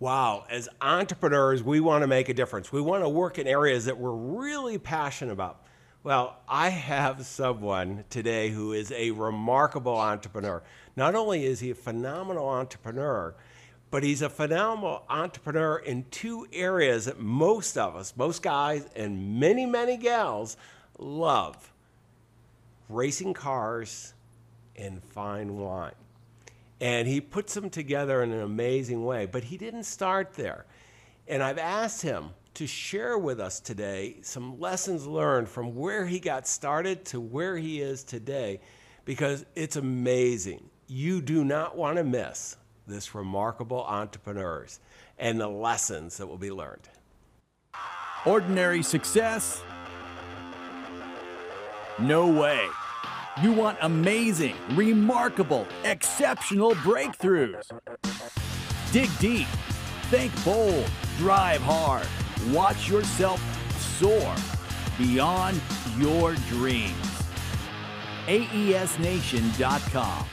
Wow, as entrepreneurs, we want to make a difference. We want to work in areas that we're really passionate about. Well, I have someone today who is a remarkable entrepreneur. Not only is he a phenomenal entrepreneur, but he's a phenomenal entrepreneur in two areas that most of us, most guys, and many, many gals love racing cars and fine wine. And he puts them together in an amazing way. But he didn't start there. And I've asked him to share with us today some lessons learned from where he got started to where he is today because it's amazing. You do not want to miss this remarkable entrepreneurs and the lessons that will be learned. Ordinary success? No way. You want amazing, remarkable, exceptional breakthroughs. Dig deep, think bold, drive hard, watch yourself soar beyond your dreams. AESNation.com.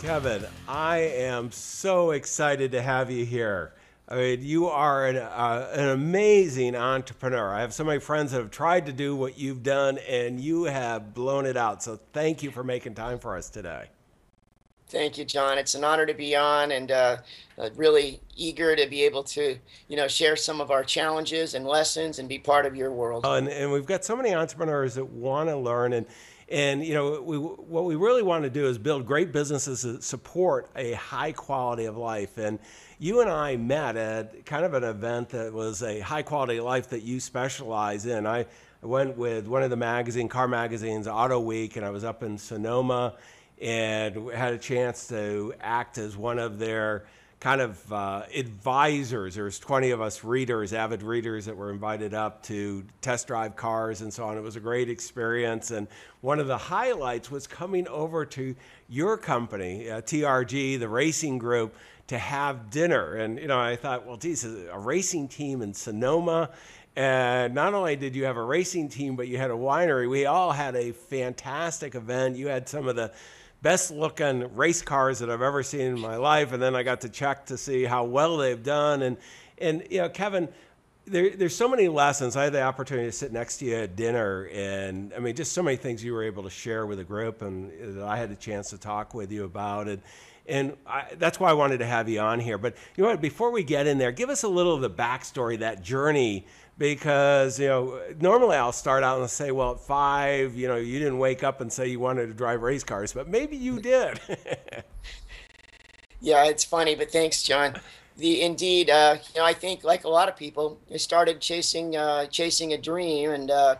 Kevin, I am so excited to have you here. I mean, you are an, uh, an amazing entrepreneur. I have so many friends that have tried to do what you've done, and you have blown it out. So, thank you for making time for us today. Thank you, John. It's an honor to be on, and uh, uh, really eager to be able to, you know, share some of our challenges and lessons and be part of your world. And, and we've got so many entrepreneurs that want to learn, and and you know, we, what we really want to do is build great businesses that support a high quality of life. And you and I met at kind of an event that was a high quality of life that you specialize in. I went with one of the magazine, car magazines, Auto Week, and I was up in Sonoma and had a chance to act as one of their kind of uh, advisors. There's 20 of us readers, avid readers, that were invited up to test drive cars and so on. It was a great experience. And one of the highlights was coming over to your company, uh, TRG, the racing group, to have dinner. And, you know, I thought, well, geez, a racing team in Sonoma. And not only did you have a racing team, but you had a winery. We all had a fantastic event. You had some of the best looking race cars that I've ever seen in my life. And then I got to check to see how well they've done. And, and you know, Kevin, there, there's so many lessons. I had the opportunity to sit next to you at dinner, and I mean, just so many things you were able to share with the group, and that I had a chance to talk with you about it. And I, that's why I wanted to have you on here. But you know what? Before we get in there, give us a little of the backstory, that journey because you know normally I'll start out and say, well, at five, you know, you didn't wake up and say you wanted to drive race cars, but maybe you did. yeah, it's funny, but thanks, John. The indeed, uh, you know, I think like a lot of people, I started chasing uh, chasing a dream and. Uh,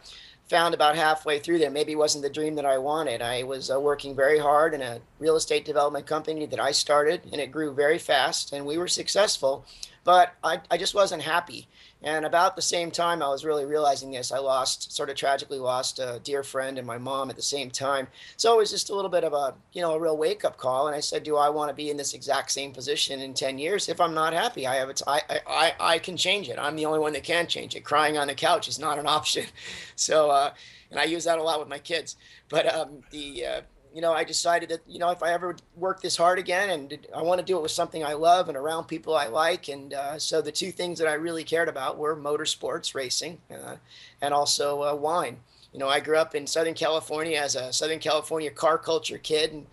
found about halfway through there maybe wasn't the dream that I wanted. I was uh, working very hard in a real estate development company that I started, and it grew very fast, and we were successful, but I, I just wasn't happy. And about the same time, I was really realizing this. I lost, sort of tragically lost a dear friend and my mom at the same time. So it was just a little bit of a, you know, a real wake up call. And I said, do I want to be in this exact same position in 10 years? If I'm not happy, I have it. I, I, I can change it. I'm the only one that can change it. Crying on the couch is not an option. So, uh, and I use that a lot with my kids. But um, the, uh, you know, I decided that, you know, if I ever work this hard again and I want to do it with something I love and around people I like. And uh, so the two things that I really cared about were motorsports, racing, uh, and also uh, wine. You know, I grew up in Southern California as a Southern California car culture kid, and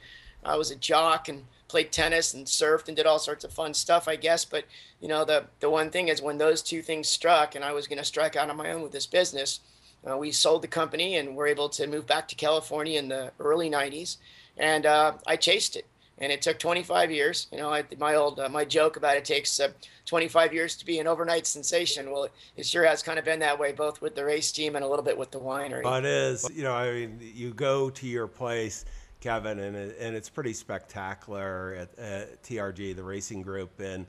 I was a jock and played tennis and surfed and did all sorts of fun stuff, I guess. But, you know, the, the one thing is when those two things struck and I was going to strike out on my own with this business – uh, we sold the company and were able to move back to California in the early 90s. And uh, I chased it. And it took 25 years. You know, I, my old uh, my joke about it takes uh, 25 years to be an overnight sensation. Well, it sure has kind of been that way, both with the race team and a little bit with the winery. But it is. You know, I mean, you go to your place, Kevin, and it, and it's pretty spectacular at, at TRG, the racing group, and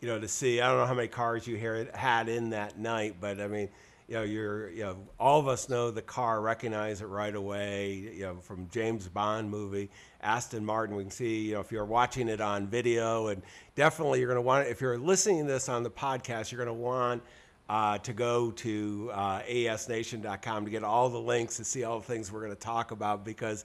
you know to see. I don't know how many cars you had in that night, but I mean you know, you're, you know, all of us know the car, recognize it right away, you know, from James Bond movie, Aston Martin. We can see, you know, if you're watching it on video, and definitely you're going to want, if you're listening to this on the podcast, you're going to want uh, to go to uh, aesnation.com to get all the links to see all the things we're going to talk about because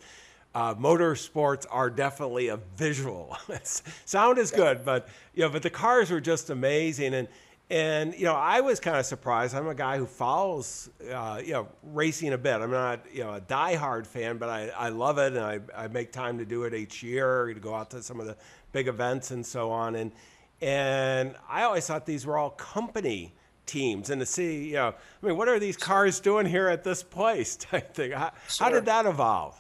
uh, motorsports are definitely a visual. Sound is good, but you know, but the cars were just amazing, and and you know, I was kind of surprised. I'm a guy who follows uh, you know racing a bit. I'm not you know a diehard fan, but I, I love it, and I, I make time to do it each year to go out to some of the big events and so on. And and I always thought these were all company teams and to see, you know, I mean, what are these cars doing here at this place type thing? How, sure. how did that evolve?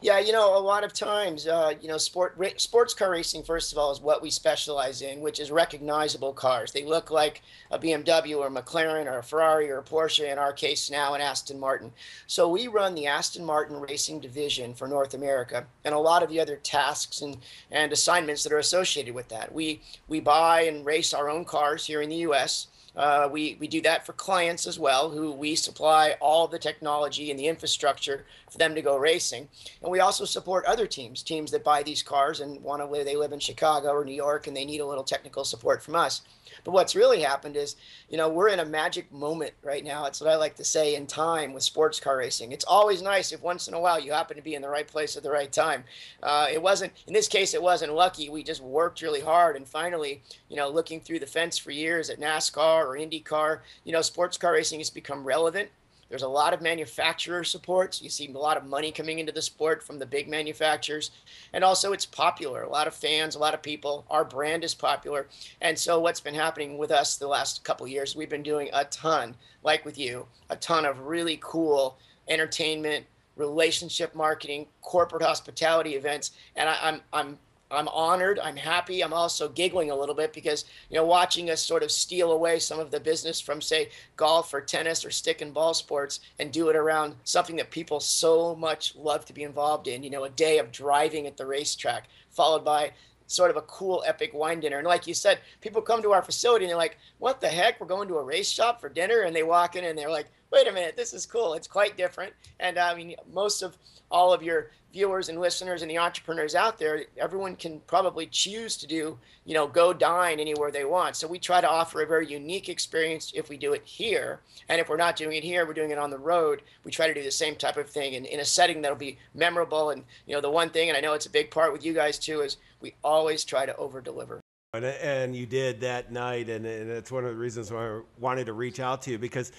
Yeah, you know, a lot of times, uh, you know, sport ra- sports car racing, first of all, is what we specialize in, which is recognizable cars. They look like a BMW or a McLaren or a Ferrari or a Porsche, in our case now, an Aston Martin. So we run the Aston Martin Racing Division for North America and a lot of the other tasks and, and assignments that are associated with that. We, we buy and race our own cars here in the U.S. Uh, we, we do that for clients as well, who we supply all the technology and the infrastructure for them to go racing. And we also support other teams, teams that buy these cars and want to live, they live in Chicago or New York and they need a little technical support from us. But what's really happened is, you know, we're in a magic moment right now. It's what I like to say in time with sports car racing. It's always nice if once in a while you happen to be in the right place at the right time. Uh, it wasn't, in this case, it wasn't lucky. We just worked really hard. And finally, you know, looking through the fence for years at NASCAR or IndyCar, you know, sports car racing has become relevant. There's a lot of manufacturer supports. You see a lot of money coming into the sport from the big manufacturers. And also, it's popular. A lot of fans, a lot of people. Our brand is popular. And so, what's been happening with us the last couple years, we've been doing a ton, like with you, a ton of really cool entertainment, relationship marketing, corporate hospitality events. And I, I'm, I'm I'm honored. I'm happy. I'm also giggling a little bit because, you know, watching us sort of steal away some of the business from, say, golf or tennis or stick and ball sports and do it around something that people so much love to be involved in. You know, a day of driving at the racetrack, followed by sort of a cool epic wine dinner. And like you said, people come to our facility and they're like, what the heck? We're going to a race shop for dinner. And they walk in and they're like, wait a minute, this is cool. It's quite different. And I mean, most of all of your viewers and listeners and the entrepreneurs out there, everyone can probably choose to do, you know, go dine anywhere they want. So we try to offer a very unique experience if we do it here. And if we're not doing it here, we're doing it on the road. We try to do the same type of thing in, in a setting that'll be memorable. And, you know, the one thing, and I know it's a big part with you guys too, is we always try to over deliver. And, and you did that night. And, and it's one of the reasons why I wanted to reach out to you because,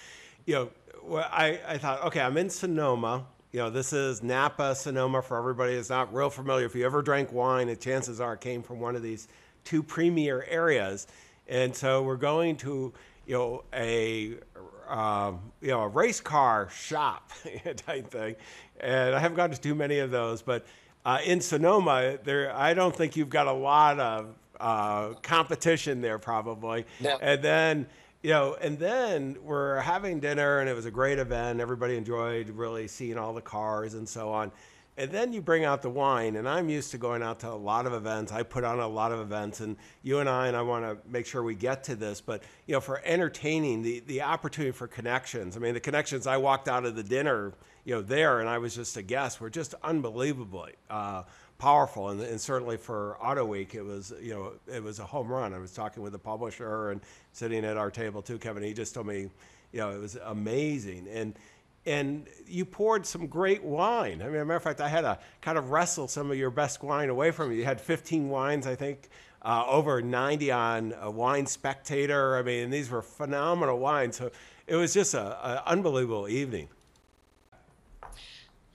you know, I, I thought, okay, I'm in Sonoma you know, this is Napa, Sonoma for everybody that's not real familiar. If you ever drank wine, the chances are it came from one of these two premier areas. And so we're going to, you know, a, um, you know, a race car shop type thing. And I haven't gone to too many of those, but uh, in Sonoma, there, I don't think you've got a lot of uh, competition there probably. No. And then you know, and then we're having dinner, and it was a great event. Everybody enjoyed really seeing all the cars and so on. And then you bring out the wine, and I'm used to going out to a lot of events. I put on a lot of events, and you and I, and I want to make sure we get to this. But you know, for entertaining, the the opportunity for connections. I mean, the connections. I walked out of the dinner, you know, there, and I was just a guest. Were just unbelievably uh, powerful, and, and, certainly for Auto Week, it was you know it was a home run. I was talking with the publisher and sitting at our table too, Kevin. He just told me, you know, it was amazing, and and you poured some great wine. I mean, a matter of fact, I had to kind of wrestle some of your best wine away from you. You had 15 wines, I think. Uh, over 90 on a Wine Spectator. I mean, these were phenomenal wines. So it was just an unbelievable evening.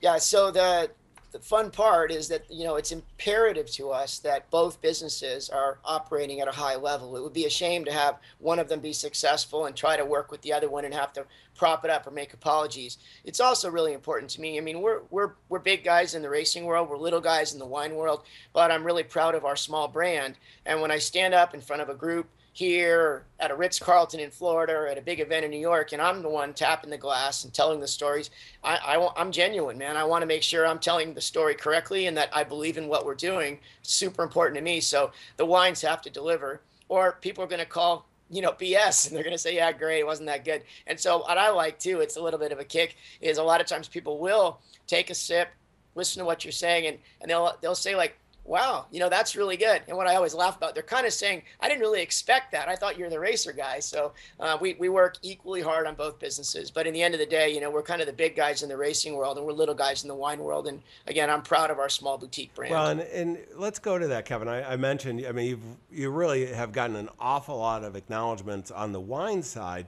Yeah. So the the fun part is that you know it's imperative to us that both businesses are operating at a high level. It would be a shame to have one of them be successful and try to work with the other one and have to prop it up or make apologies. It's also really important to me. I mean, we're we're we're big guys in the racing world, we're little guys in the wine world, but I'm really proud of our small brand. And when I stand up in front of a group here at a Ritz Carlton in Florida or at a big event in New York, and I'm the one tapping the glass and telling the stories. I, I am genuine, man. I want to make sure I'm telling the story correctly and that I believe in what we're doing. super important to me. So the wines have to deliver, or people are going to call you know BS and they're going to say, yeah, great, it wasn't that good. And so what I like too, it's a little bit of a kick, is a lot of times people will take a sip, listen to what you're saying, and and they'll they'll say like wow, you know, that's really good. And what I always laugh about, they're kind of saying, I didn't really expect that. I thought you're the racer guy. So uh, we, we work equally hard on both businesses. But in the end of the day, you know, we're kind of the big guys in the racing world and we're little guys in the wine world. And again, I'm proud of our small boutique brand. Well, and, and let's go to that, Kevin. I, I mentioned, I mean, you've, you really have gotten an awful lot of acknowledgments on the wine side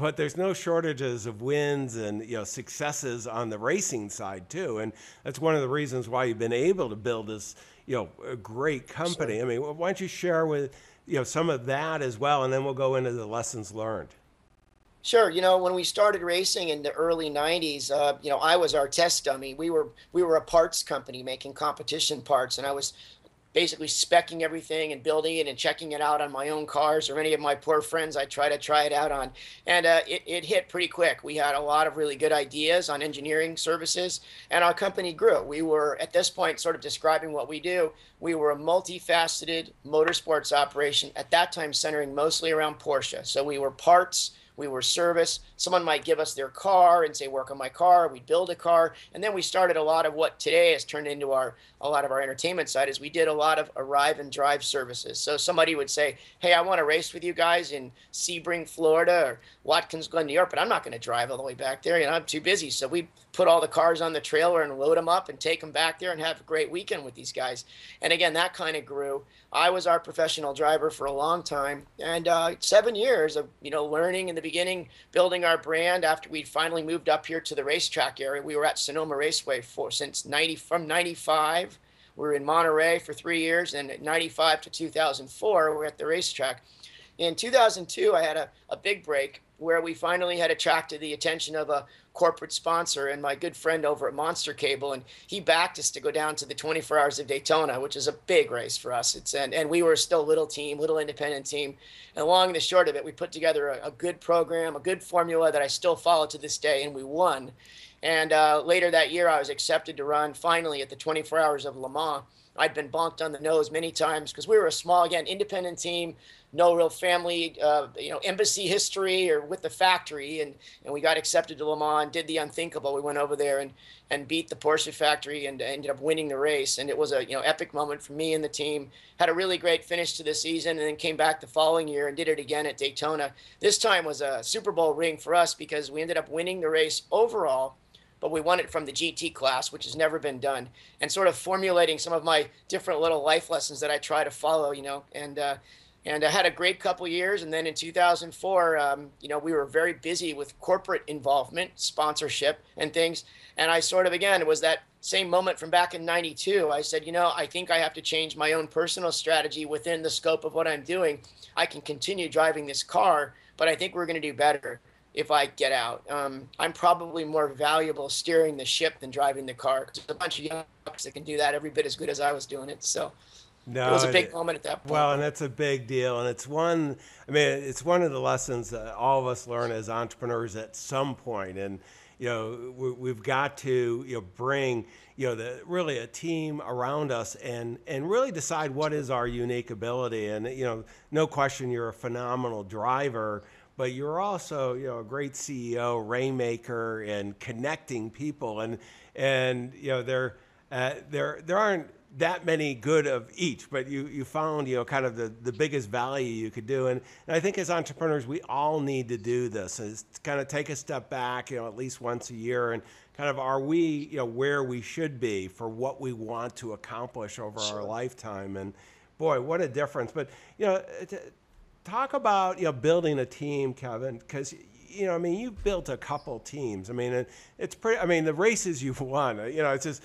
but there's no shortages of wins and you know successes on the racing side too and that's one of the reasons why you've been able to build this you know a great company. Sure. I mean, why don't you share with you know some of that as well, and then we'll go into the lessons learned. Sure. You know, when we started racing in the early '90s, uh, you know, I was our test dummy. We were we were a parts company making competition parts, and I was basically specking everything and building it and checking it out on my own cars or any of my poor friends I try to try it out on. And uh, it, it hit pretty quick. We had a lot of really good ideas on engineering services, and our company grew. We were, at this point, sort of describing what we do. We were a multifaceted motorsports operation, at that time centering mostly around Porsche. So we were parts we were service. Someone might give us their car and say, work on my car. We'd build a car. And then we started a lot of what today has turned into our a lot of our entertainment side is we did a lot of arrive and drive services. So somebody would say, hey, I want to race with you guys in Sebring, Florida or Watkins Glen, New York, but I'm not going to drive all the way back there. You know, I'm too busy. So we put all the cars on the trailer and load them up and take them back there and have a great weekend with these guys. And again, that kind of grew. I was our professional driver for a long time, and uh, seven years of you know learning in the beginning, building our brand. After we finally moved up here to the racetrack area, we were at Sonoma Raceway for since ninety from ninety five. We were in Monterey for three years, and at ninety five to two thousand four, we we're at the racetrack. In 2002, I had a, a big break where we finally had attracted the attention of a corporate sponsor and my good friend over at Monster Cable, and he backed us to go down to the 24 Hours of Daytona, which is a big race for us. It's and, and we were still a little team, little independent team. And along the short of it, we put together a, a good program, a good formula that I still follow to this day, and we won. And uh, later that year, I was accepted to run finally at the 24 Hours of Le Mans. I'd been bonked on the nose many times because we were a small, again, independent team, no real family, uh, you know, embassy history or with the factory. And, and we got accepted to Le Mans, did the unthinkable. We went over there and, and beat the Porsche factory and ended up winning the race. And it was a, you know, epic moment for me and the team. Had a really great finish to the season and then came back the following year and did it again at Daytona. This time was a Super Bowl ring for us because we ended up winning the race overall but we won it from the GT class, which has never been done, and sort of formulating some of my different little life lessons that I try to follow, you know, and uh, and I had a great couple years. And then in 2004, um, you know, we were very busy with corporate involvement, sponsorship, and things. And I sort of, again, it was that same moment from back in 92. I said, you know, I think I have to change my own personal strategy within the scope of what I'm doing. I can continue driving this car, but I think we're going to do better if I get out. Um, I'm probably more valuable steering the ship than driving the car. There's a bunch of young that can do that every bit as good as I was doing it. So no, it was a big moment at that point. Well, and it's a big deal, and it's one. I mean, it's one of the lessons that all of us learn as entrepreneurs at some point. point, and you know, we, have got to you know bring you know the really a team around us and and really decide what is our unique ability, and you know, no question, you're a phenomenal driver but you're also you know a great CEO, rainmaker, and connecting people, and and you know there uh, there there aren't that many good of each, but you, you found, you know, kind of the, the biggest value you could do. And, and I think as entrepreneurs, we all need to do this is kind of take a step back, you know, at least once a year and kind of are we, you know, where we should be for what we want to accomplish over sure. our lifetime. And boy, what a difference. But, you know, talk about, you know, building a team, Kevin, because you know, I mean, you've built a couple teams. I mean, it's pretty. I mean, the races you've won. Uh, you know, it's just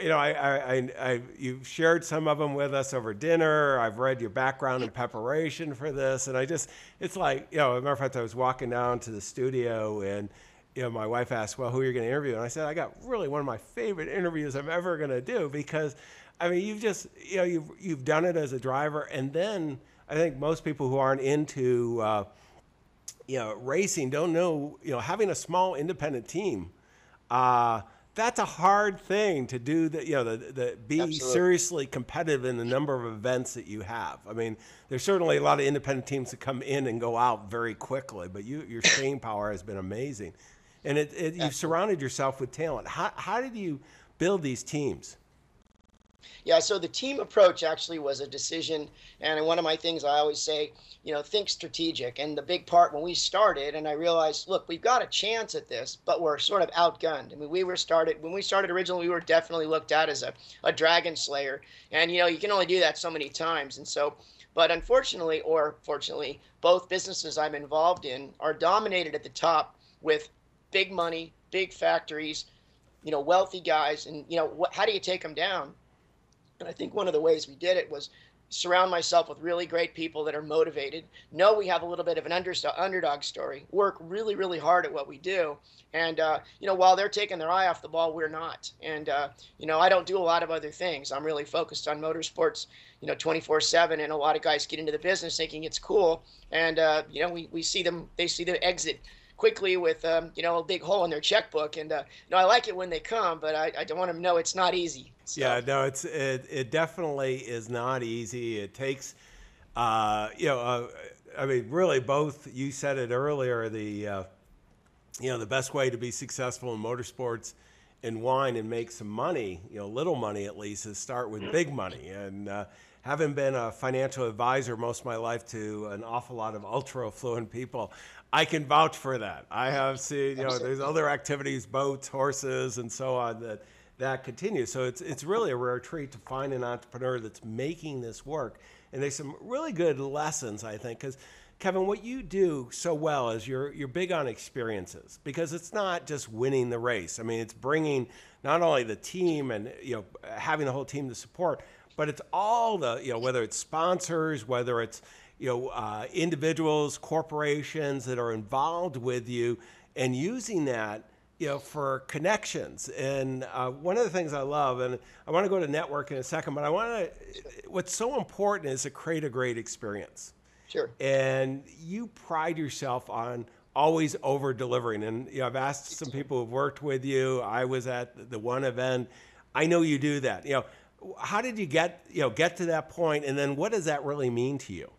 you know, I, I, I, I, you've shared some of them with us over dinner. I've read your background in preparation for this, and I just, it's like, you know, as a matter of fact, I was walking down to the studio, and you know, my wife asked, "Well, who are you going to interview?" And I said, "I got really one of my favorite interviews I'm ever going to do because, I mean, you've just, you know, you've you've done it as a driver, and then I think most people who aren't into, uh, you know, racing don't know, you know, having a small independent team." Uh, that's a hard thing to do that you know the, the be Absolutely. seriously competitive in the number of events that you have i mean there's certainly a lot of independent teams that come in and go out very quickly but you your staying power has been amazing and it, it you've surrounded yourself with talent how, how did you build these teams Yeah, so the team approach actually was a decision. And one of my things I always say, you know, think strategic. And the big part when we started, and I realized, look, we've got a chance at this, but we're sort of outgunned. I mean, we were started, when we started originally, we were definitely looked at as a, a dragon slayer. And, you know, you can only do that so many times. And so, but unfortunately, or fortunately, both businesses I'm involved in are dominated at the top with big money, big factories, you know, wealthy guys. And, you know, what, how do you take them down? And I think one of the ways we did it was surround myself with really great people that are motivated, know we have a little bit of an underdog story, work really, really hard at what we do. And, uh, you know, while they're taking their eye off the ball, we're not. And, uh, you know, I don't do a lot of other things. I'm really focused on motorsports, you know, 24 7. And a lot of guys get into the business thinking it's cool. And, uh, you know, we, we see them, they see the exit quickly with um, you know a big hole in their checkbook. And uh, know I like it when they come, but I, I don't want them to know it's not easy. So. Yeah, no, it's it, it definitely is not easy. It takes uh, you know uh, I mean really both you said it earlier the uh, you know the best way to be successful in motorsports and wine and make some money, you know, little money at least, is start with big money. And uh, having been a financial advisor most of my life to an awful lot of ultra affluent people, I can vouch for that. I have seen, you know, there's other activities, boats, horses, and so on that that continue. So it's it's really a rare treat to find an entrepreneur that's making this work. And there's some really good lessons, I think, because Kevin, what you do so well is you're you're big on experiences because it's not just winning the race. I mean, it's bringing not only the team and you know having the whole team to support, but it's all the you know whether it's sponsors, whether it's you know, uh, individuals, corporations that are involved with you, and using that, you know, for connections. And uh, one of the things I love, and I want to go to network in a second, but I want to. What's so important is to create a great experience. Sure. And you pride yourself on always over delivering. And you know, I've asked some people who've worked with you. I was at the one event. I know you do that. You know, how did you get you know get to that point, and then what does that really mean to you?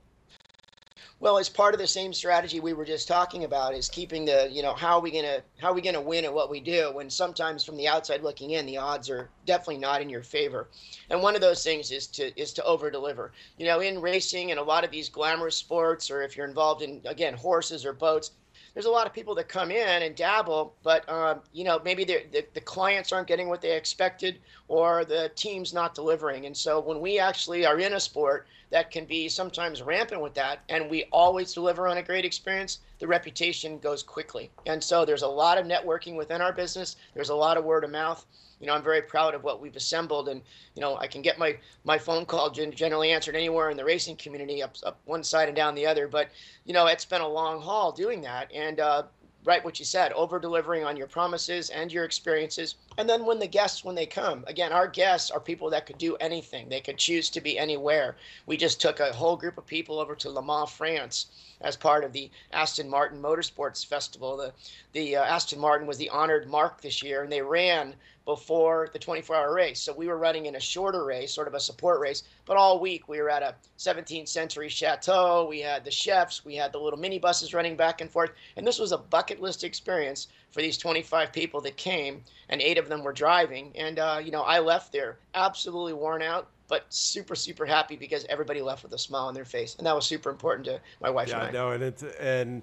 Well, as part of the same strategy we were just talking about is keeping the, you know, how are we gonna how are we gonna win at what we do? When sometimes from the outside looking in, the odds are definitely not in your favor. And one of those things is to is to over deliver. You know, in racing and a lot of these glamorous sports, or if you're involved in again horses or boats, there's a lot of people that come in and dabble, but um, you know maybe the, the clients aren't getting what they expected, or the team's not delivering. And so when we actually are in a sport that can be sometimes rampant with that, and we always deliver on a great experience, the reputation goes quickly. And so there's a lot of networking within our business. There's a lot of word of mouth. You know, I'm very proud of what we've assembled, and you know, I can get my my phone call generally answered anywhere in the racing community, up up one side and down the other. But you know, it's been a long haul doing that, and uh, right what you said over delivering on your promises and your experiences and then when the guests when they come again our guests are people that could do anything they could choose to be anywhere we just took a whole group of people over to le mans france as part of the aston martin motorsports festival the, the uh, aston martin was the honored marque this year and they ran before the 24 hour race. So we were running in a shorter race, sort of a support race, but all week we were at a 17th century chateau. We had the chefs, we had the little minibuses running back and forth. And this was a bucket list experience for these 25 people that came, and eight of them were driving. And, uh, you know, I left there absolutely worn out. But super, super happy because everybody left with a smile on their face, and that was super important to my wife yeah, and I. no, and it's and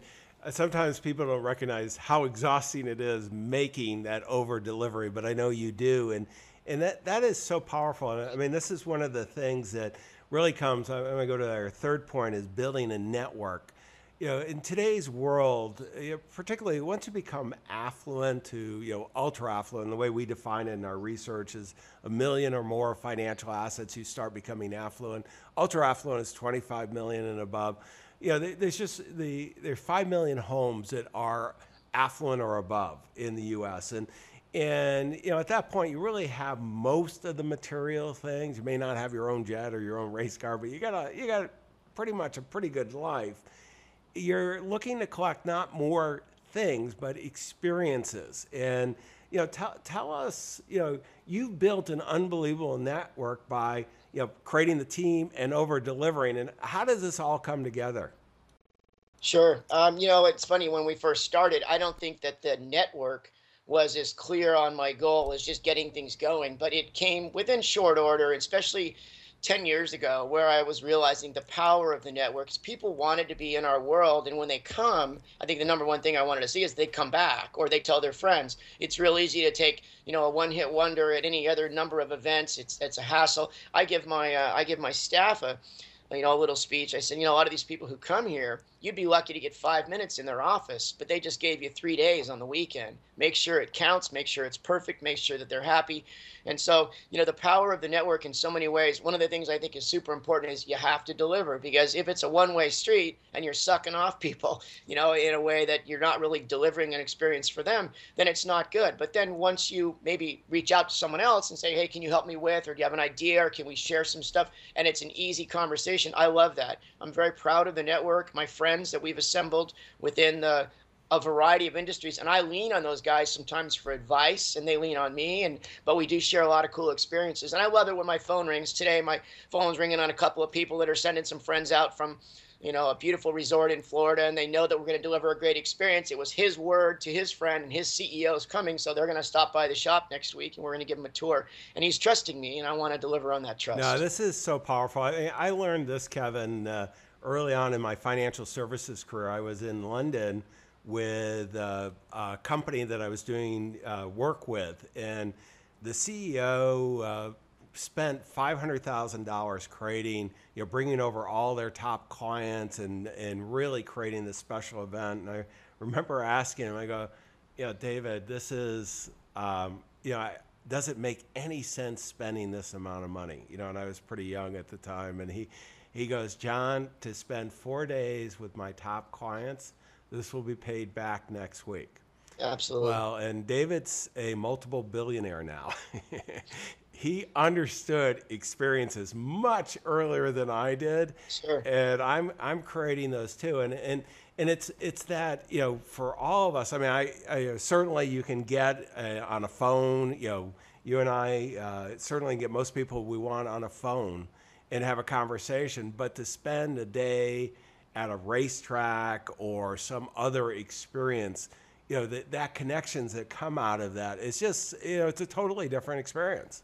sometimes people don't recognize how exhausting it is making that over delivery, but I know you do, and and that that is so powerful. I mean, this is one of the things that really comes. I'm going to go to our third point: is building a network. You know, in today's world, you know, particularly once you become affluent to you know ultra affluent, the way we define it in our research is a million or more financial assets. You start becoming affluent. Ultra affluent is 25 million and above you know, there's just the there's five million homes that are affluent or above in the U.S. and and you know at that point you really have most of the material things. You may not have your own jet or your own race car, but you got a you got pretty much a pretty good life. You're looking to collect not more things but experiences and you know tell, tell us you know you've built an unbelievable network by you know, creating the team and over delivering. And how does this all come together? Sure. Um, you know, it's funny when we first started, I don't think that the network was as clear on my goal as just getting things going. But it came within short order, especially 10 years ago where I was realizing the power of the networks. People wanted to be in our world. And when they come, I think the number one thing I wanted to see is they come back or they tell their friends. It's real easy to take, you know, a one hit wonder at any other number of events. It's, it's a hassle. I give my, uh, I give my staff a, you know, a little speech. I said, you know, a lot of these people who come here, you'd be lucky to get five minutes in their office, but they just gave you three days on the weekend. Make sure it counts, make sure it's perfect, make sure that they're happy. And so, you know, the power of the network in so many ways, one of the things I think is super important is you have to deliver because if it's a one way street and you're sucking off people, you know, in a way that you're not really delivering an experience for them, then it's not good. But then once you maybe reach out to someone else and say, hey, can you help me with, or do you have an idea, or can we share some stuff? And it's an easy conversation. I love that. I'm very proud of the network, my friends that we've assembled within the a variety of industries. And i lean on those guys sometimes for advice and they lean on me and but we do share a lot of cool experiences. And i love it when my phone rings. Today my phone's ringing on a couple of people that are sending some friends out from you know a beautiful resort in florida and they know that we're going to deliver a great experience. It was his word to his friend and his ceo is coming so they're going to stop by the shop next week and we're going to give him a tour. And he's trusting me and i want to deliver on that trust. No this is so powerful. I, I learned this kevin uh, early on in my financial services career i was in london with a, a, company that I was doing uh, work with, and the CEO uh, spent five hundred thousand dollars creating, you know, bringing over all their top clients and and really creating this special event. And I remember asking him, I go, you know, David, this is, um, you know, I, does it make any sense spending this amount of money? You know, and I was pretty young at the time, and he he goes, John, to spend four days with my top clients this will be paid back next week. Absolutely. Well, and David's a multiple billionaire now. he understood experiences much earlier than I did. Sure. And I'm I'm creating those too. And and and it's it's that you know for all of us. I mean, I, I certainly you can get uh, on a phone. You know, you and I uh, certainly get most people we want on a phone and have a conversation. But to spend a day at a racetrack or some other experience, you know, that, that connections that come out of that, it's just, you know, it's a totally different experience.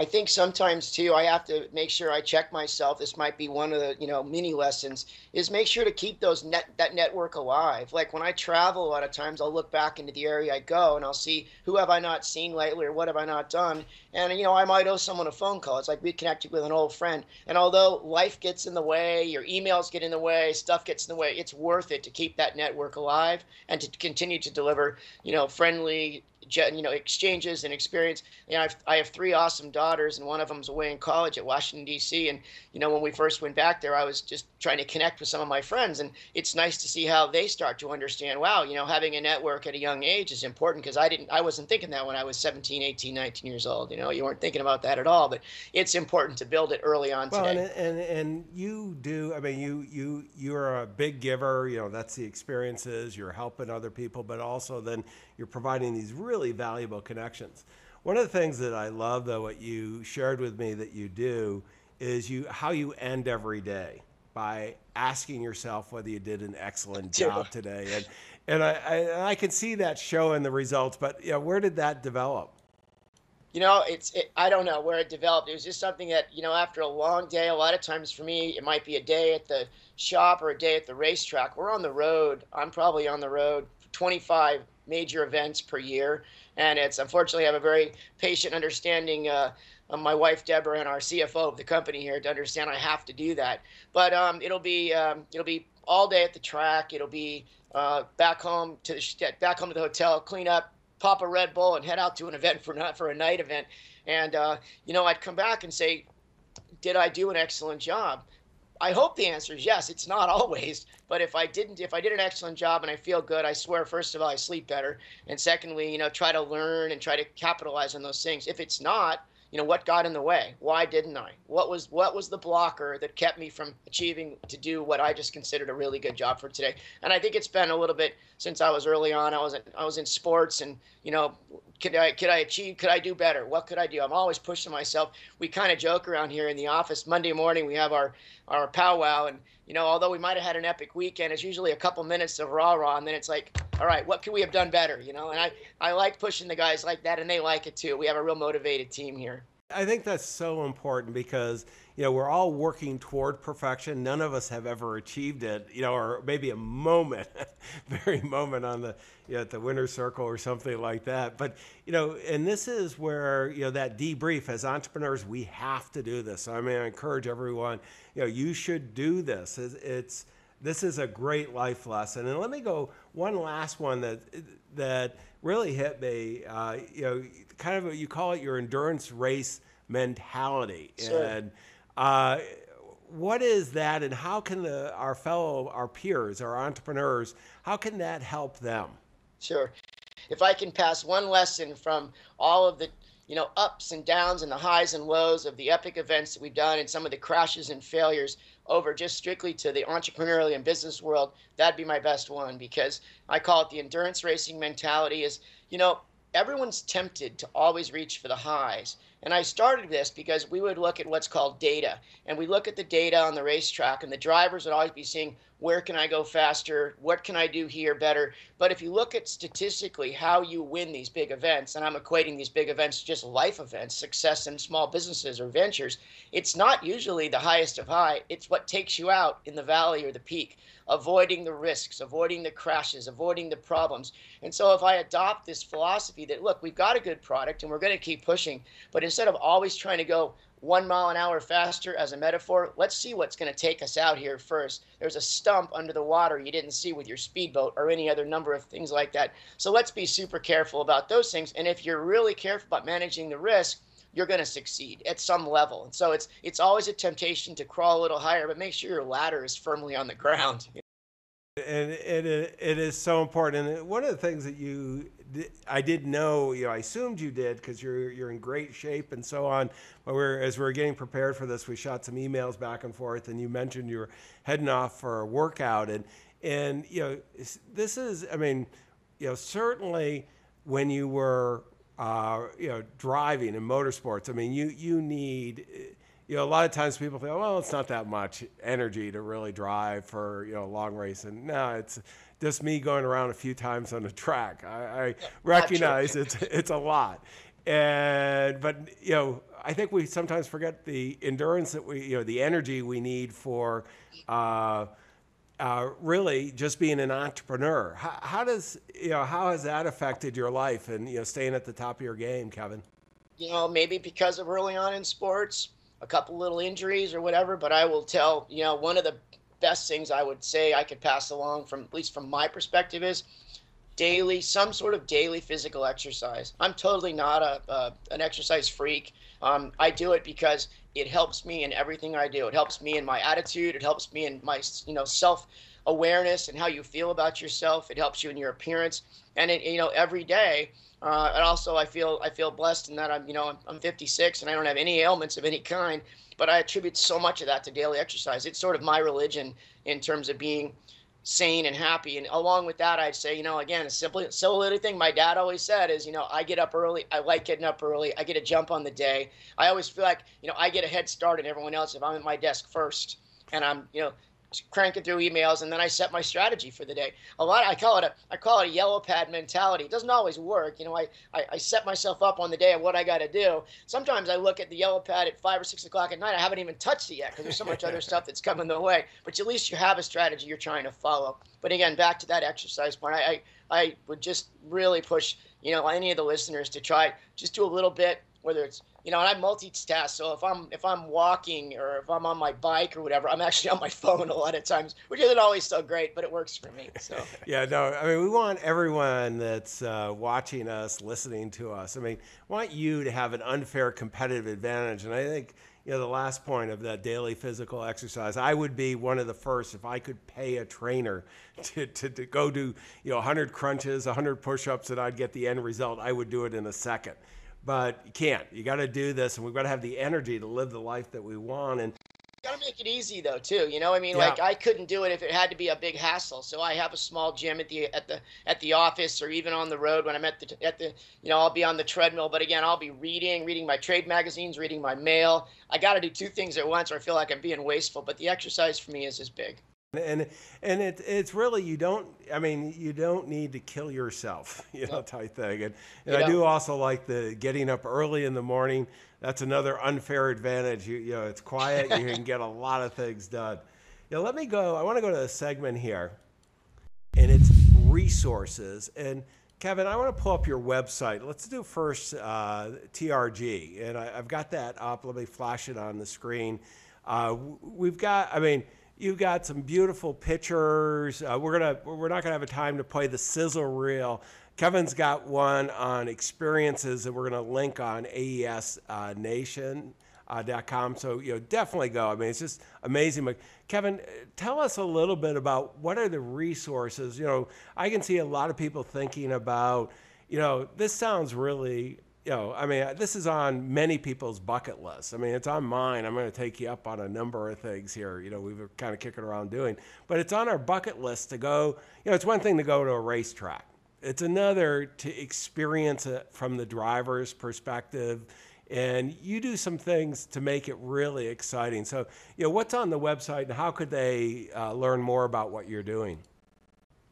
I think sometimes too, I have to make sure I check myself. This might be one of the you know mini lessons is make sure to keep those net that network alive. Like when I travel, a lot of times I'll look back into the area I go and I'll see who have I not seen lately or what have I not done. And you know I might owe someone a phone call. It's like reconnecting with an old friend. And although life gets in the way, your emails get in the way, stuff gets in the way, it's worth it to keep that network alive and to continue to deliver you know friendly you know exchanges and experience. You know, I've, I have three awesome daughters, and one of them's away in college at Washington D.C. And you know, when we first went back there, I was just trying to connect with some of my friends, and it's nice to see how they start to understand. Wow, you know, having a network at a young age is important because I didn't, I wasn't thinking that when I was 17, 18, 19 years old. You know, you weren't thinking about that at all, but it's important to build it early on well, today. And, and and you do. I mean, you you you're a big giver. You know, that's the experiences. You're helping other people, but also then you're providing these really valuable connections. One of the things that I love, though, what you shared with me that you do is you how you end every day by asking yourself whether you did an excellent job today, and and I, I, I can see that show in the results. But you know, where did that develop? you know it's it, i don't know where it developed it was just something that you know after a long day a lot of times for me it might be a day at the shop or a day at the racetrack we're on the road i'm probably on the road 25 major events per year. And it's unfortunately, I have a very patient, understanding uh, my wife Deborah and our CFO of the company here to understand I have to do that. But um, it'll be um, it'll be all day at the track. It'll be uh, back home to the back home to the hotel, clean up, pop a Red Bull, and head out to an event for not for a night event. And uh, you know, I'd come back and say, "Did I do an excellent job?" I hope the answer is yes. It's not always, but if I didn't, if I did an excellent job and I feel good, I swear, first of all, I sleep better, and secondly, you know, try to learn and try to capitalize on those things. If it's not, you know, what got in the way? Why didn't I? What was what was the blocker that kept me from achieving to do what I just considered a really good job for today? And I think it's been a little bit since I was early on. I was in, I was in sports and you know could I could I achieve? Could I do better? What could I do? I'm always pushing myself. We kind of joke around here in the office. Monday morning we have our our powwow, and you know, although we might have had an epic weekend, it's usually a couple minutes of rah rah, and then it's like, all right, what could we have done better? You know, and I I like pushing the guys like that, and they like it too. We have a real motivated team here. I think that's so important because you know we're all working toward perfection. None of us have ever achieved it, you know, or maybe a moment, very moment on the you know, at the winner circle or something like that. But you know, and this is where you know that debrief as entrepreneurs, we have to do this. I mean, I encourage everyone, you know, you should do this. It's, it's this is a great life lesson. And let me go one last one that that really hit me. Uh, you know, kind of a, you call it your endurance race mentality, Sure. and uh, what is that, and how can the, our fellow, our peers, our entrepreneurs, how can that help them? Sure. If I can pass one lesson from all of the you know ups and downs and the highs and lows of the epic events that we've done and some of the crashes and failures over just strictly to the entrepreneurial and business world, that'd be my best one because I call it the endurance racing mentality is, you know, everyone's tempted to always reach for the highs. And I started this because we would look at what's called data. And we look at the data on the racetrack, and the drivers would always be seeing where can I go faster? What can I do here better? But if you look at statistically how you win these big events, and I'm equating these big events to just life events, success in small businesses or ventures, it's not usually the highest of high. It's what takes you out in the valley or the peak, avoiding the risks, avoiding the crashes, avoiding the problems. And so if I adopt this philosophy that, look, we've got a good product and we're going to keep pushing, but instead of always trying to go one mile an hour faster as a metaphor, let's see what's going to take us out here first. There's a stump under the water you didn't see with your speedboat or any other number of things like that. So let's be super careful about those things. And if you're really careful about managing the risk, you're going to succeed at some level. And so it's it's always a temptation to crawl a little higher, but make sure your ladder is firmly on the ground. And it, it is so important. And one of the things that you, I did know, you know, I assumed you did because you're you're in great shape and so on. But we're as we are getting prepared for this, we shot some emails back and forth, and you mentioned you were heading off for a workout, and and you know, this is, I mean, you know, certainly when you were, uh, you know, driving in motorsports, I mean, you you need you know, a lot of times people think, well, it's not that much energy to really drive for, you know, a long race. And no, it's just me going around a few times on the track. I, I recognize it's, it's a lot. And, but, you know, I think we sometimes forget the endurance that we, you know, the energy we need for, uh, uh, really just being an entrepreneur. How, how does, you know, how has that affected your life and, you know, staying at the top of your game, Kevin? You know, maybe because of early on in sports, a couple little injuries or whatever, but I will tell, you know, one of the best things I would say I could pass along from at least from my perspective is daily some sort of daily physical exercise. I'm totally not a, a an exercise freak. Um, I do it because it helps me in everything I do. It helps me in my attitude. It helps me in my you know self awareness and how you feel about yourself. It helps you in your appearance. And it, you know every day uh, and also, I feel I feel blessed in that I'm you know I'm, I'm 56 and I don't have any ailments of any kind. But I attribute so much of that to daily exercise. It's sort of my religion in terms of being sane and happy. And along with that, I'd say, you know, again, a simple, simple little thing my dad always said is, you know, I get up early. I like getting up early. I get a jump on the day. I always feel like, you know, I get a head start on everyone else if I'm at my desk first and I'm, you know, cranking through emails and then I set my strategy for the day. A lot I call it a I call it a yellow pad mentality. It doesn't always work. You know, I, I, I set myself up on the day of what I gotta do. Sometimes I look at the yellow pad at five or six o'clock at night. I haven't even touched it yet because there's so much other stuff that's coming the way. But at least you have a strategy you're trying to follow. But again, back to that exercise point, I, I, I would just really push, you know, any of the listeners to try just do a little bit, whether it's you know, and I multitask. So if I'm if I'm walking or if I'm on my bike or whatever, I'm actually on my phone a lot of times, which isn't always so great, but it works for me. So yeah, no, I mean, we want everyone that's uh, watching us, listening to us. I mean, want you to have an unfair competitive advantage, and I think you know the last point of that daily physical exercise. I would be one of the first if I could pay a trainer to, to, to go do you know 100 crunches, 100 push-ups, and I'd get the end result. I would do it in a second but you can't. You got to do this, and we've got to have the energy to live the life that we want. And got to make it easy though too. You know, I mean, Yeah. like I couldn't do it if it had to be a big hassle. So I have a small gym at the at the at the office or even on the road when I'm at the at the you know I'll be on the treadmill. But again, I'll be reading, reading my trade magazines, reading my mail. I got to do two things at once, or I feel like I'm being wasteful. But the exercise for me is as big. And and it, it's really you don't i mean you don't need to kill yourself you know type thing. And, and You i do also like the getting up early in the morning. That's another unfair advantage. You, you know it's quiet you can get a lot of things done. You know, let me go i want to go to a segment here and it's resources. And kevin i want to pull up your website. Let's do first uh, trg and I, i've got that up. Let me flash it on the screen. Uh, we've got i mean you've got some beautiful pictures uh, we're gonna we're not gonna have a time to play the sizzle reel kevin's got one on experiences that we're gonna link on aes uh, uh. So you know, definitely go. I mean, it's just amazing. But Kevin, uh, tell us a little bit about what are the resources. You know, I can see a lot of people thinking about, you know, this sounds really. You know, I mean, this is on many people's bucket lists. I mean, it's on mine. I'm going to take you up on a number of things here. You know, we were kind of kicking around doing, but it's on our bucket list to go. You know, it's one thing to go to a racetrack. It's another to experience it from the driver's perspective and you do some things to make it really exciting. So, you know, what's on the website and how could they uh, learn more about what you're doing?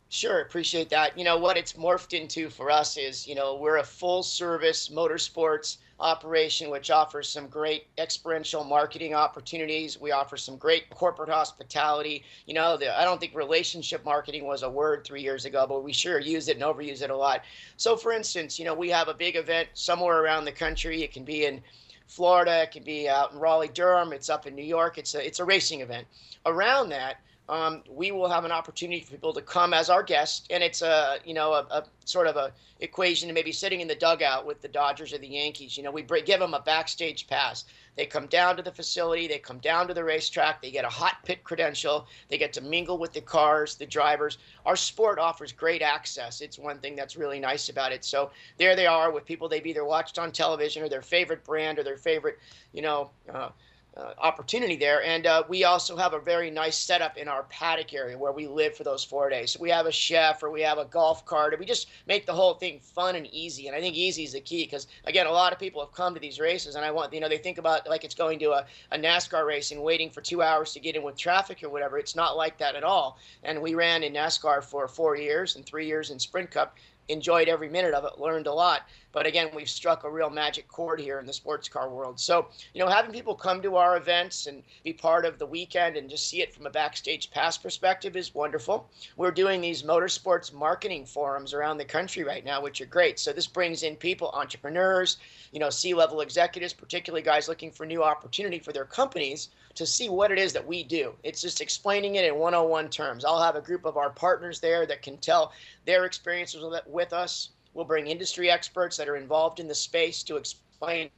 Sure, appreciate that. You know what it's morphed into for us is, you know, we're a full service motorsports operation which offers some great experiential marketing opportunities. We offer some great corporate hospitality. You know, the, I don't think relationship marketing was a word 3 years ago, but we sure use it and overuse it a lot. So for instance, you know, we have a big event somewhere around the country. It can be in Florida, it can be out in Raleigh, Durham, it's up in New York. It's a it's a racing event. Around that, um, we will have an opportunity for people to come as our guest, and it's a you know a, a sort of a equation to maybe sitting in the dugout with the Dodgers or the Yankees. You know, we give them a backstage pass. They come down to the facility, they come down to the racetrack, they get a hot pit credential, they get to mingle with the cars, the drivers. Our sport offers great access. It's one thing that's really nice about it. So there they are with people they've either watched on television or their favorite brand or their favorite, you know. Uh, uh, opportunity there. And uh, we also have a very nice setup in our paddock area where we live for those four days. So we have a chef or we have a golf cart, and we just make the whole thing fun and easy. And I think easy is the key because, again, a lot of people have come to these races, and I want, you know, they think about like it's going to a, a NASCAR race and waiting for two hours to get in with traffic or whatever. It's not like that at all. And we ran in NASCAR for four years and three years in Sprint Cup enjoyed every minute of it, learned a lot. But again, we've struck a real magic chord here in the sports car world. So, you know, having people come to our events and be part of the weekend and just see it from a backstage pass perspective is wonderful. We're doing these motorsports marketing forums around the country right now, which are great. So this brings in people, entrepreneurs, you know, C-level executives, particularly guys looking for new opportunity for their companies to see what it is that we do. It's just explaining it in 101 terms. I'll have a group of our partners there that can tell their experiences with, with us. We'll bring industry experts that are involved in the space to explain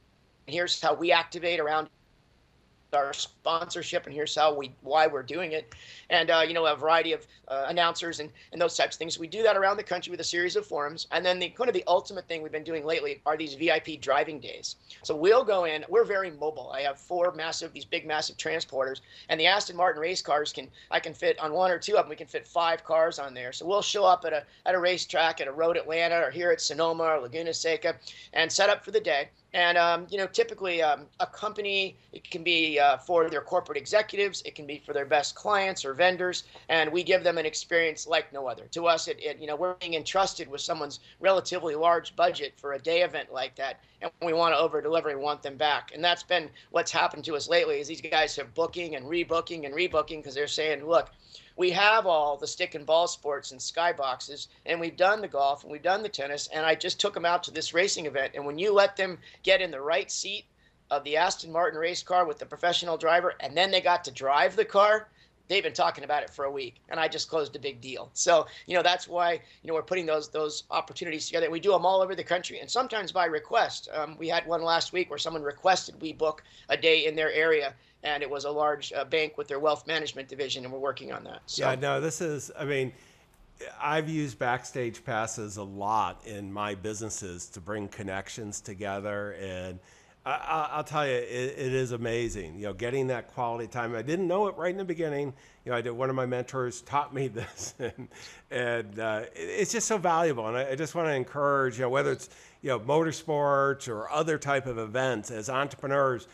here's how we activate around our sponsorship and here's how we why we're doing it. And uh, you know a variety of uh, announcers and, and those types of things. We do that around the country with a series of forums. And then the kind of the ultimate thing we've been doing lately are these vip driving days. So we'll go in we're very mobile. I have four massive these big massive transporters. And the aston martin race cars can i can fit on one or two of them. We can fit five cars on there. So we'll show up at a at a racetrack at a road atlanta or here at sonoma or laguna seca and set up for the day and um, you know, typically um, a company it can be uh, for their corporate executives, it can be for their best clients or vendors, and we give them an experience like no other. To us, it, it you know we're being entrusted with someone's relatively large budget for a day event like that, and we want to over deliver and want them back. And that's been what's happened to us lately. Is these guys are booking and rebooking and rebooking because they're saying, look we have all the stick and ball sports and skyboxes, and we've done the golf and we've done the tennis. And I just took them out to this racing event. And when you let them get in the right seat of the Aston Martin race car with the professional driver, and then they got to drive the car, they've been talking about it for a week and i just closed a big deal so you know that's why you know we're putting those those opportunities together we do them all over the country and sometimes by request um, we had one last week where someone requested we book a day in their area and it was a large uh, bank with their wealth management division and we're working on that so Yeah, no, this is, I mean, I've used backstage passes a lot in my businesses to bring connections together. And I, will tell you, it, it is amazing. You know, getting that quality time. I didn't know it right in the beginning. You know, I did. One of my mentors taught me this, and, and uh, it- it's just so valuable. And I, I just want to encourage, you know, whether it's you know motorsports or other type of events, as entrepreneurs,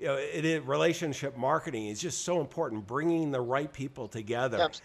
you know, it is relationship marketing is just so important. Bringing the right people together. Abs-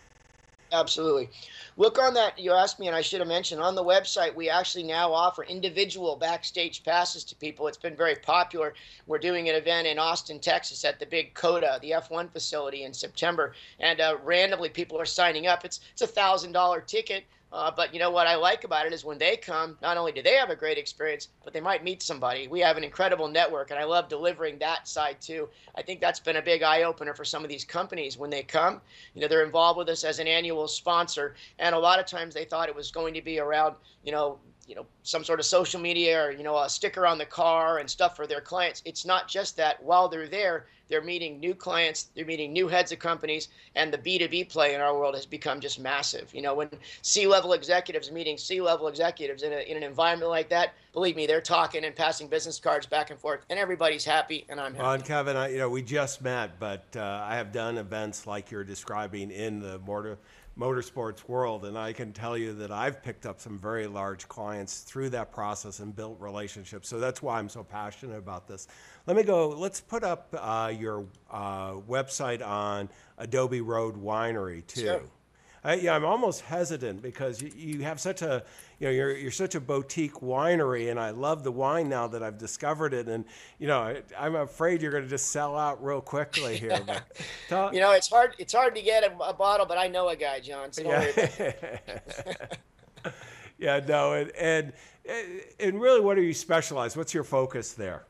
Absolutely. Look on that. You asked me, and I should have mentioned on the website, we actually now offer individual backstage passes to people. It's been very popular. We're doing an event in Austin, Texas at the big COTA, the F1 facility in September. And uh, randomly, people are signing up. It's, it's a $1,000 ticket. Uh, but you know what I like about it is when they come, not only do they have a great experience, but they might meet somebody. We have an incredible network, and I love delivering that side too. I think that's been a big eye opener for some of these companies when they come. You know, they're involved with us as an annual sponsor, and a lot of times they thought it was going to be around, you know, you know some sort of social media or you know a sticker on the car and stuff for their clients. It's not just that. While they're there they're meeting new clients they're meeting new heads of companies and the b2b play in our world has become just massive. You know when c-level executives meeting c-level executives in, a, in an environment like that believe me they're talking and passing business cards back and forth and everybody's happy and i'm happy. Well, and Kevin, I, you know, we just met, but uh, I have done events like you're describing in the motor, motorsports world, and I can tell you that I've picked up some very large clients through that process and built relationships. So that's why I'm so passionate about this. Let me go. Let's put up uh, your uh, website on Adobe Road Winery too. Sure. I, yeah, I'm almost hesitant because you, you have such a, you know, you're, you're such a boutique winery, and I love the wine now that I've discovered it. And you know, I'm afraid you're going to just sell out real quickly here. But tell, you know it's hard it's hard to get a, a bottle but i know a guy john so don't worry about it. yeah, yeah, no, and, and and really, what are you specialized? What's your focus there?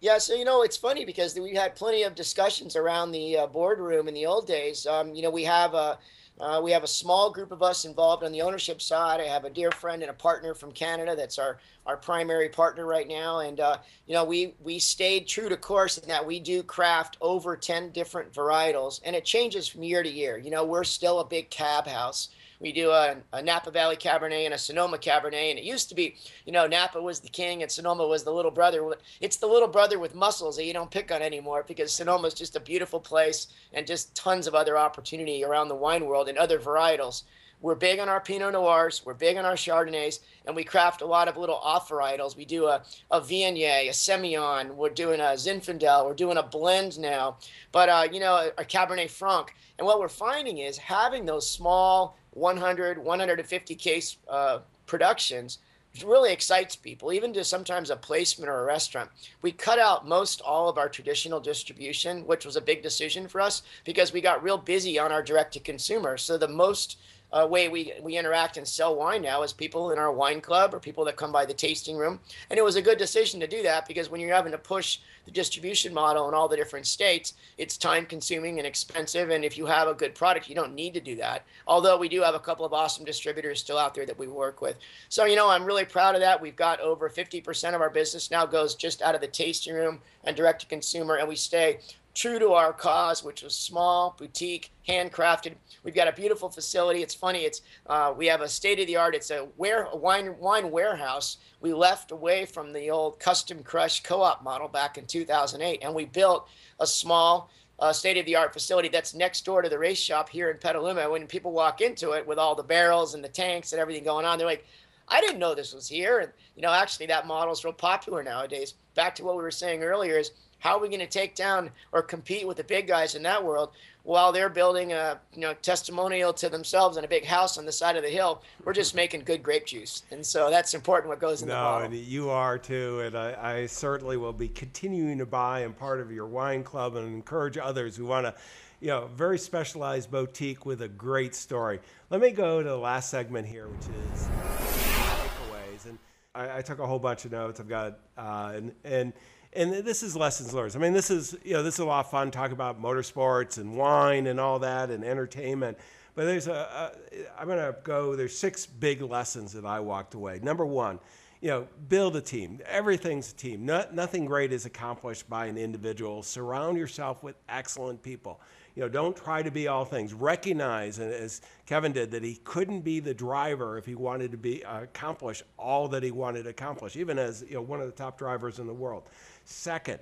Yeah, so you know it's funny because we had plenty of discussions around the uh, boardroom in the old days. Um, you know, we have a uh, we have a small group of us involved on the ownership side. I have a dear friend and a partner from Canada that's our our primary partner right now, and uh, you know we we stayed true to course in that we do craft over ten different varietals, and it changes from year to year. You know, we're still a big cab house. We do a, a Napa Valley Cabernet and a Sonoma Cabernet, and it used to be, you know, Napa was the king and Sonoma was the little brother. It's the little brother with muscles that you don't pick on anymore because Sonoma is just a beautiful place and just tons of other opportunity around the wine world and other varietals. We're big on our Pinot Noirs, we're big on our Chardonnays, and we craft a lot of little off varietals. We do a, a Viognier, a Semillon, we're doing a Zinfandel, we're doing a blend now, but, uh, you know, a, a Cabernet Franc. And what we're finding is having those small 100, 150 case uh, productions really excites people, even to sometimes a placement or a restaurant. We cut out most all of our traditional distribution, which was a big decision for us because we got real busy on our direct to consumer. So the most uh, way we, we interact and sell wine now is people in our wine club or people that come by the tasting room. And it was a good decision to do that because when you're having to push the distribution model in all the different states, it's time consuming and expensive. And if you have a good product, you don't need to do that. Although we do have a couple of awesome distributors still out there that we work with. So, you know, I'm really proud of that. We've got over 50% of our business now goes just out of the tasting room and direct to consumer. And we stay true to our cause, which was small, boutique, handcrafted. We've got a beautiful facility. It's funny. It's uh, we have a state of the art. It's a, ware, wine wine warehouse. We left away from the old custom crush co-op model back in 2008, and we built a small. Uh, state of the art facility that's next door to the race shop here in Petaluma. When people walk into it with all the barrels and the tanks and everything going on, they're like, I didn't know this was here. And, you know, actually, that model is real popular nowadays. Back to what we were saying earlier is how are we going to take down or compete with the big guys in that world while they're building a you know testimonial to themselves in a big house on the side of the hill? We're just making good grape juice, and so that's important. What goes in no, the bottle. and you are too, and I, I certainly will be continuing to buy and part of your wine club and encourage others who want to. You know, very specialized boutique with a great story. Let me go to the last segment here, which is takeaways. And I, I took a whole bunch of notes. I've got uh, and and and this is lessons learned. I mean, this is you know this is a lot of fun talking about motorsports and wine and all that and entertainment. But there's a, a I'm to go. There's six big lessons that I walked away. Number one, you know, build a team. Everything's a team. No, nothing great is accomplished by an individual. Surround yourself with excellent people. You know, don't try to be all things. Recognize, as Kevin did, that he couldn't be the driver if he wanted to be uh, accomplish all that he wanted to accomplish, even as you know one of the top drivers in the world. Second,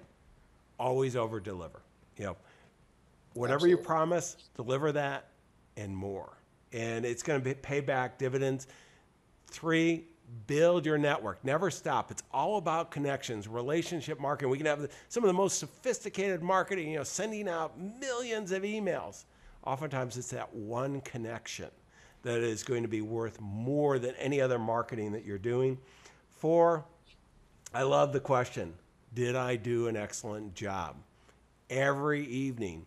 always over deliver. You know, whatever you promise, deliver that and more. And it's going to pay back dividends. Three, build your network. Never stop. It's all about connections, relationship marketing. We can have some of the most sophisticated marketing, you know, sending out millions of emails. Oftentimes, it's that one connection that is going to be worth more than any other marketing that you're doing. Four, I love the question Did I do an excellent job? Every evening,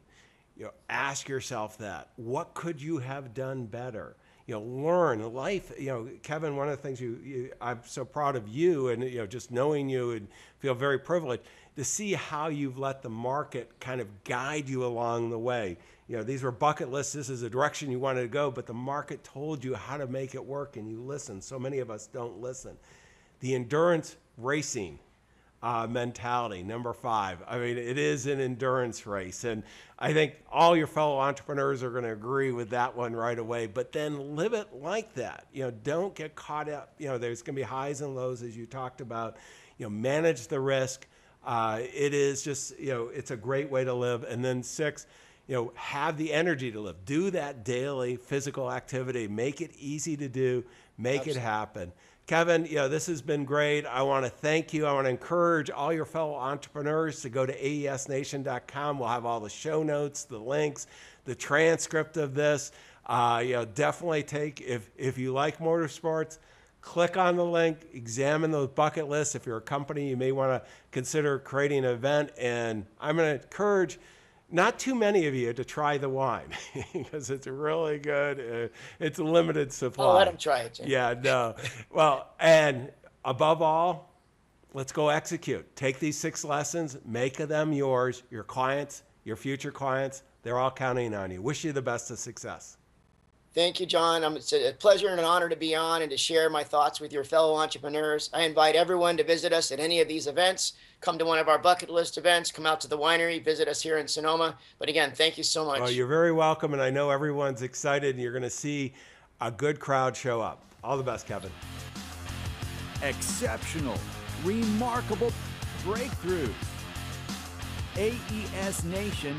you know, ask yourself that. What could you have done better? You know, learn life. You know, Kevin, one of the things you, you, I'm so proud of you, and you know, just knowing you and feel very privileged to see how you've let the market kind of guide you along the way. You know, these were bucket lists. This is a direction you wanted to go, but the market told you how to make it work, and you listened. So many of us don't listen. The endurance racing uh, mentality. Number five. I mean, it is an endurance race. And I think all your fellow entrepreneurs are going to agree with that one right away. But then live it like that. You know, don't get caught up. You know, there's going to be highs and lows, as you talked about. You know, manage the risk. Uh, it is just, you know, it's a great way to live. And then six, you know, have the energy to live. Do that daily physical activity. Make it easy to do. Make Absolutely. it happen. Kevin, you know, this has been great. I want to thank you. I want to encourage all your fellow entrepreneurs to go to aesnation.com. We'll have all the show notes, the links, the transcript of this. Uh, you know, definitely take if if you like motorsports, click on the link, examine those bucket lists. If you're a company, you may want to consider creating an event. And I'm going to encourage not too many of you to try the wine because it's really good. Uh, it's a limited supply. I'll let them try it. Jim. Yeah, no. well, and above all, let's go execute. Take these six lessons, make them yours, your clients, your future clients. They're all counting on you. Wish you the best of success. Thank you, John. It's a pleasure and an honor to be on and to share my thoughts with your fellow entrepreneurs. I invite everyone to visit us at any of these events. Come to one of our bucket list events, come out to the winery, visit us here in Sonoma. But again, thank you so much. Well, you're very welcome, and I know everyone's excited, and you're going to see a good crowd show up. All the best, Kevin. Exceptional, remarkable breakthrough. AESNation.com.